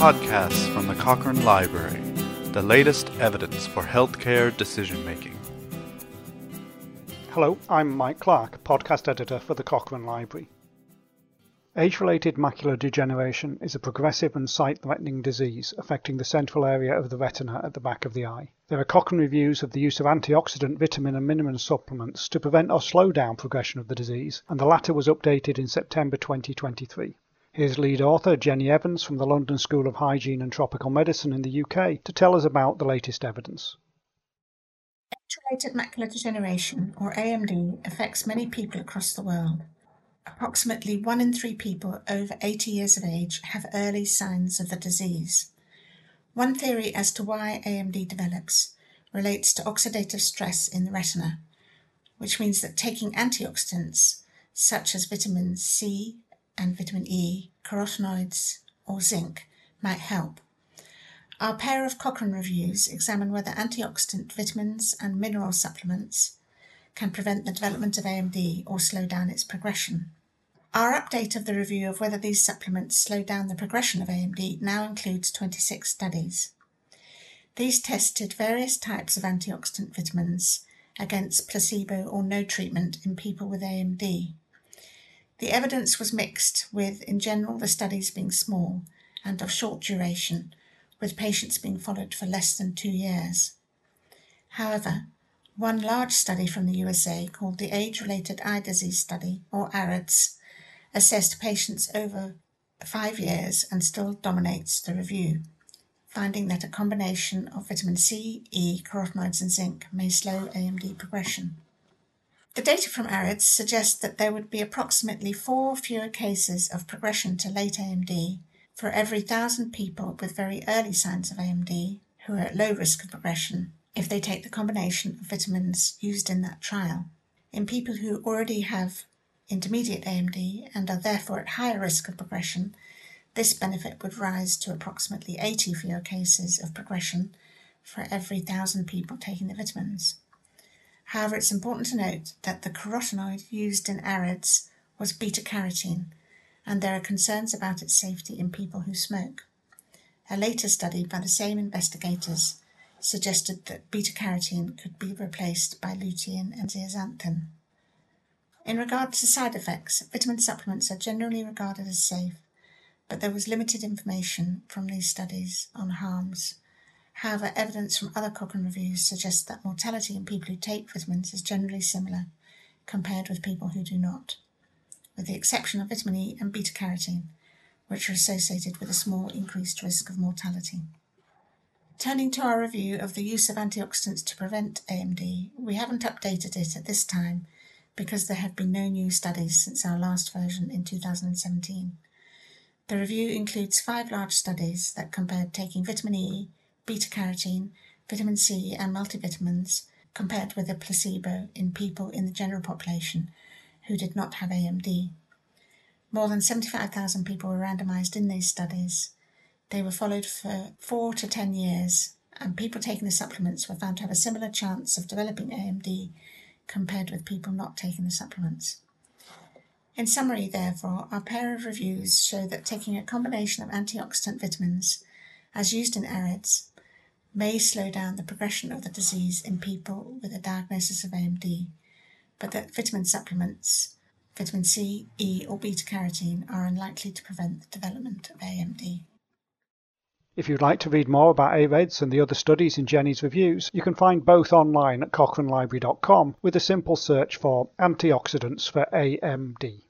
podcasts from the Cochrane Library, the latest evidence for healthcare decision making. Hello, I'm Mike Clarke, podcast editor for the Cochrane Library. Age-related macular degeneration is a progressive and sight-threatening disease affecting the central area of the retina at the back of the eye. There are Cochrane reviews of the use of antioxidant vitamin and mineral supplements to prevent or slow down progression of the disease, and the latter was updated in September 2023. Here's lead author Jenny Evans from the London School of Hygiene and Tropical Medicine in the UK to tell us about the latest evidence. Age-related macular degeneration, or AMD, affects many people across the world. Approximately one in three people over 80 years of age have early signs of the disease. One theory as to why AMD develops relates to oxidative stress in the retina, which means that taking antioxidants such as vitamin C and vitamin E, carotenoids, or zinc might help. Our pair of Cochrane reviews examine whether antioxidant vitamins and mineral supplements can prevent the development of AMD or slow down its progression. Our update of the review of whether these supplements slow down the progression of AMD now includes 26 studies. These tested various types of antioxidant vitamins against placebo or no treatment in people with AMD. The evidence was mixed, with, in general, the studies being small and of short duration, with patients being followed for less than two years. However, one large study from the USA called the Age Related Eye Disease Study, or AREDS, assessed patients over five years and still dominates the review, finding that a combination of vitamin C, E, carotenoids, and zinc may slow AMD progression. The data from AREDS suggests that there would be approximately four fewer cases of progression to late AMD for every thousand people with very early signs of AMD who are at low risk of progression if they take the combination of vitamins used in that trial. In people who already have intermediate AMD and are therefore at higher risk of progression, this benefit would rise to approximately 80 fewer cases of progression for every 1,000 people taking the vitamins. However, it's important to note that the carotenoid used in AREDS was beta carotene, and there are concerns about its safety in people who smoke. A later study by the same investigators suggested that beta carotene could be replaced by lutein and zeaxanthin. In regard to side effects, vitamin supplements are generally regarded as safe, but there was limited information from these studies on harms. However, evidence from other Cochrane reviews suggests that mortality in people who take vitamins is generally similar compared with people who do not, with the exception of vitamin E and beta carotene, which are associated with a small increased risk of mortality. Turning to our review of the use of antioxidants to prevent AMD, we haven't updated it at this time because there have been no new studies since our last version in 2017. The review includes five large studies that compared taking vitamin E, beta carotene, vitamin C, and multivitamins compared with a placebo in people in the general population who did not have AMD. More than 75,000 people were randomized in these studies they were followed for four to ten years, and people taking the supplements were found to have a similar chance of developing AMD compared with people not taking the supplements. In summary, therefore, our pair of reviews show that taking a combination of antioxidant vitamins, as used in AREDS, may slow down the progression of the disease in people with a diagnosis of AMD, but that vitamin supplements, vitamin C, E, or beta carotene, are unlikely to prevent the development of AMD. If you'd like to read more about AREDS and the other studies in Jenny's reviews, you can find both online at cochranelibrary.com with a simple search for antioxidants for AMD.